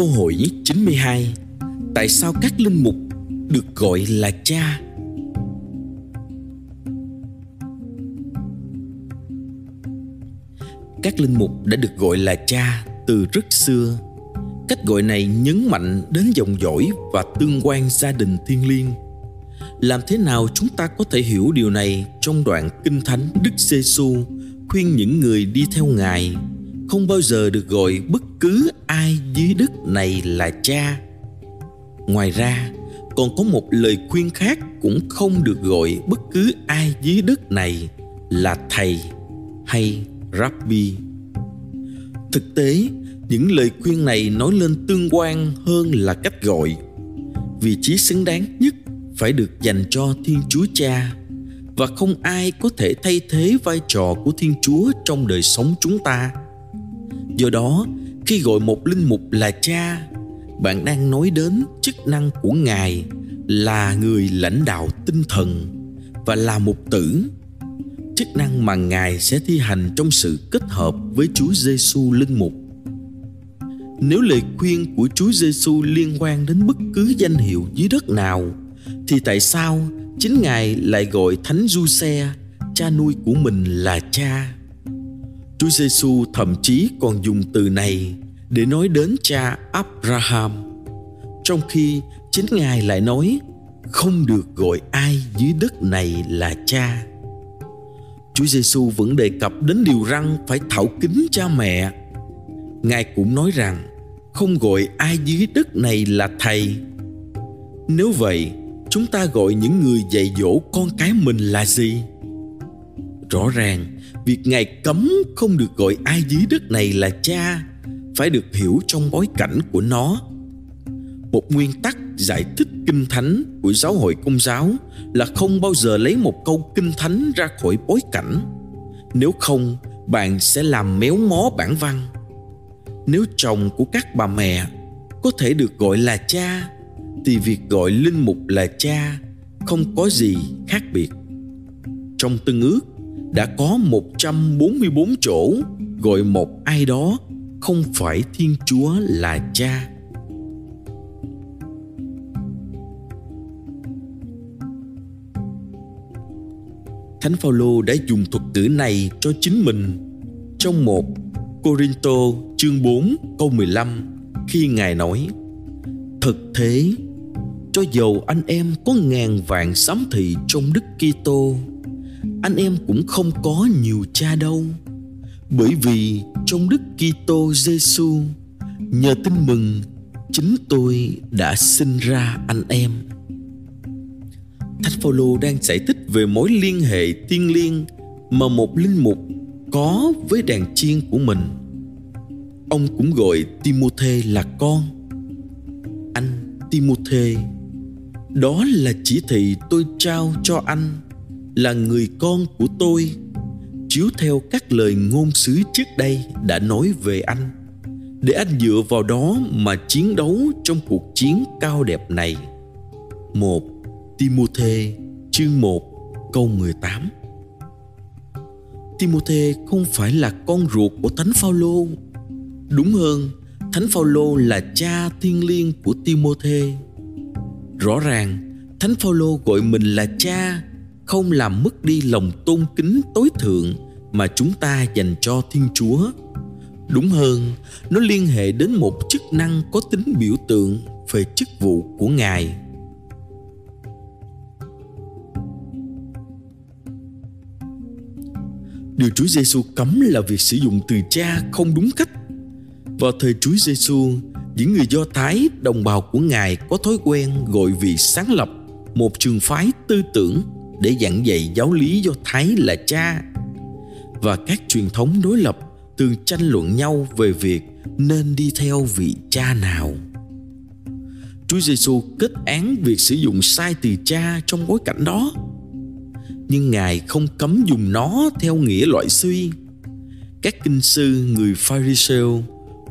Câu hỏi 92 Tại sao các linh mục được gọi là cha? Các linh mục đã được gọi là cha từ rất xưa. Cách gọi này nhấn mạnh đến dòng dõi và tương quan gia đình thiên liêng. Làm thế nào chúng ta có thể hiểu điều này trong đoạn Kinh Thánh Đức giê -xu khuyên những người đi theo Ngài không bao giờ được gọi bất cứ ai dưới đất này là cha. Ngoài ra, còn có một lời khuyên khác cũng không được gọi bất cứ ai dưới đất này là thầy hay rabbi. Thực tế, những lời khuyên này nói lên tương quan hơn là cách gọi. Vị trí xứng đáng nhất phải được dành cho thiên chúa cha, và không ai có thể thay thế vai trò của thiên chúa trong đời sống chúng ta do đó khi gọi một linh mục là cha bạn đang nói đến chức năng của ngài là người lãnh đạo tinh thần và là mục tử chức năng mà ngài sẽ thi hành trong sự kết hợp với Chúa Giêsu linh mục. Nếu lời khuyên của Chúa Giêsu liên quan đến bất cứ danh hiệu dưới đất nào thì tại sao chính ngài lại gọi Thánh Giuse, cha nuôi của mình là cha? Chúa Giêsu thậm chí còn dùng từ này để nói đến cha Abraham. Trong khi chính Ngài lại nói không được gọi ai dưới đất này là cha. Chúa Giêsu vẫn đề cập đến điều răng phải thảo kính cha mẹ. Ngài cũng nói rằng không gọi ai dưới đất này là thầy. Nếu vậy, chúng ta gọi những người dạy dỗ con cái mình là gì? Rõ ràng, việc Ngài cấm không được gọi ai dưới đất này là cha phải được hiểu trong bối cảnh của nó. Một nguyên tắc giải thích kinh thánh của giáo hội công giáo là không bao giờ lấy một câu kinh thánh ra khỏi bối cảnh. Nếu không, bạn sẽ làm méo mó bản văn. Nếu chồng của các bà mẹ có thể được gọi là cha thì việc gọi linh mục là cha không có gì khác biệt. Trong tương ước đã có 144 chỗ gọi một ai đó không phải Thiên Chúa là cha. Thánh Phaolô đã dùng thuật ngữ này cho chính mình trong một Corinto chương 4 câu 15 khi Ngài nói Thực thế, cho dầu anh em có ngàn vạn sám thị trong Đức Kitô anh em cũng không có nhiều cha đâu bởi vì trong Đức Kitô Giêsu nhờ tin mừng chính tôi đã sinh ra anh em. Thánh Phaolô đang giải thích về mối liên hệ thiêng liêng mà một linh mục có với đàn chiên của mình. Ông cũng gọi Timôthê là con. Anh Timôthê, đó là chỉ thị tôi trao cho anh là người con của tôi chiếu theo các lời ngôn sứ trước đây đã nói về anh để anh dựa vào đó mà chiến đấu trong cuộc chiến cao đẹp này. một Timôthê chương 1 câu 18 Timôthê không phải là con ruột của Thánh Phaolô. Đúng hơn, Thánh Phaolô là cha thiên liêng của Timôthê. Rõ ràng, Thánh Phaolô gọi mình là cha không làm mất đi lòng tôn kính tối thượng mà chúng ta dành cho Thiên Chúa. Đúng hơn, nó liên hệ đến một chức năng có tính biểu tượng về chức vụ của Ngài. Điều Chúa Giêsu cấm là việc sử dụng từ cha không đúng cách. Vào thời Chúa Giêsu, những người Do Thái đồng bào của Ngài có thói quen gọi vị sáng lập một trường phái tư tưởng để giảng dạy giáo lý Do Thái là cha. Và các truyền thống đối lập thường tranh luận nhau về việc nên đi theo vị cha nào. Chúa Giêsu kết án việc sử dụng sai từ cha trong bối cảnh đó. Nhưng Ngài không cấm dùng nó theo nghĩa loại suy. Các kinh sư, người Pharisêu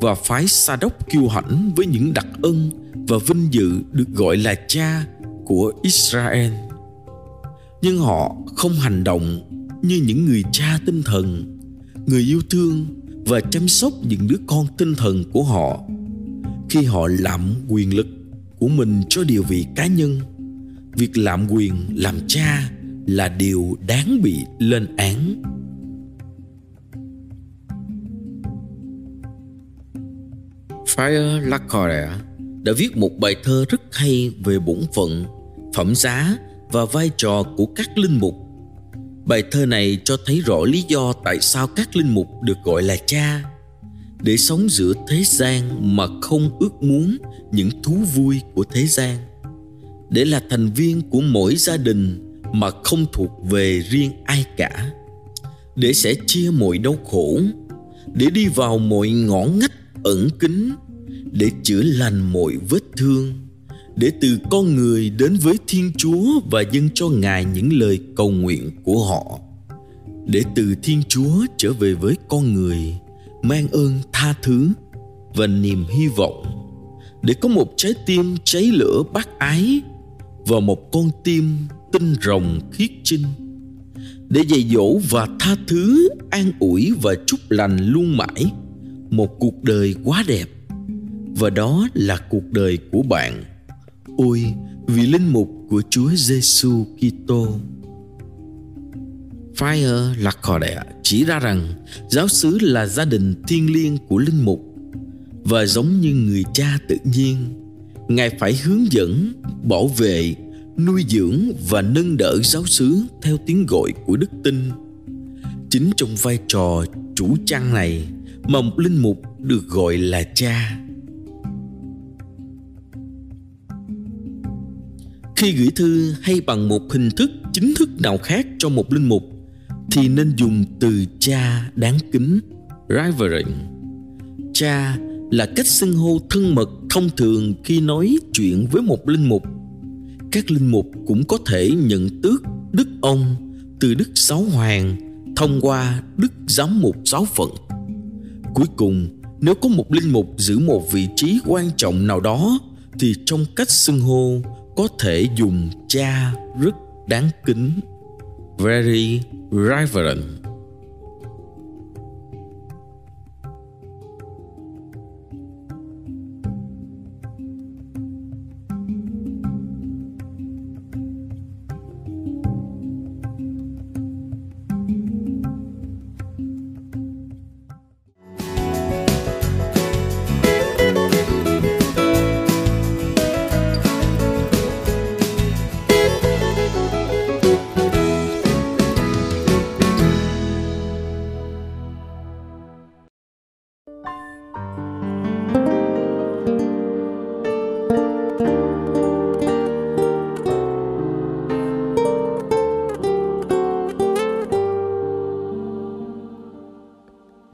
và phái Sa đốc kiêu hãnh với những đặc ân và vinh dự được gọi là cha của Israel. Nhưng họ không hành động như những người cha tinh thần, người yêu thương và chăm sóc những đứa con tinh thần của họ. Khi họ lạm quyền lực của mình cho điều vị cá nhân việc lạm quyền làm cha là điều đáng bị lên án. Friar Lacordaire đã viết một bài thơ rất hay về bổn phận, phẩm giá và vai trò của các linh mục. Bài thơ này cho thấy rõ lý do tại sao các linh mục được gọi là cha. Để sống giữa thế gian mà không ước muốn những thú vui của thế gian. Để là thành viên của mỗi gia đình mà không thuộc về riêng ai cả. Để sẽ chia mọi đau khổ. Để đi vào mọi ngõ ngách ẩn kín. Để chữa lành mọi vết thương để từ con người đến với thiên chúa và dâng cho ngài những lời cầu nguyện của họ. Để từ thiên chúa trở về với con người, mang ơn tha thứ và niềm hy vọng. Để có một trái tim cháy lửa bác ái và một con tim tinh rồng khiết chinh. Để dạy dỗ và tha thứ, an ủi và chúc lành luôn mãi một cuộc đời quá đẹp. Và đó là cuộc đời của bạn ôi vì linh mục của Chúa Giêsu Kitô. Fire Lacordaire chỉ ra rằng giáo xứ là gia đình thiêng liêng của linh mục và giống như người cha tự nhiên, Ngài phải hướng dẫn, bảo vệ, nuôi dưỡng và nâng đỡ giáo xứ theo tiếng gọi của đức tin. Chính trong vai trò chủ trang này mà một linh mục được gọi là cha. Khi gửi thư hay bằng một hình thức chính thức nào khác cho một linh mục thì nên dùng từ cha đáng kính, reverend. Cha là cách xưng hô thân mật thông thường khi nói chuyện với một linh mục. Các linh mục cũng có thể nhận tước đức ông từ đức giáo hoàng thông qua đức giám mục giáo phận. Cuối cùng, nếu có một linh mục giữ một vị trí quan trọng nào đó thì trong cách xưng hô có thể dùng cha rất đáng kính. Very reverent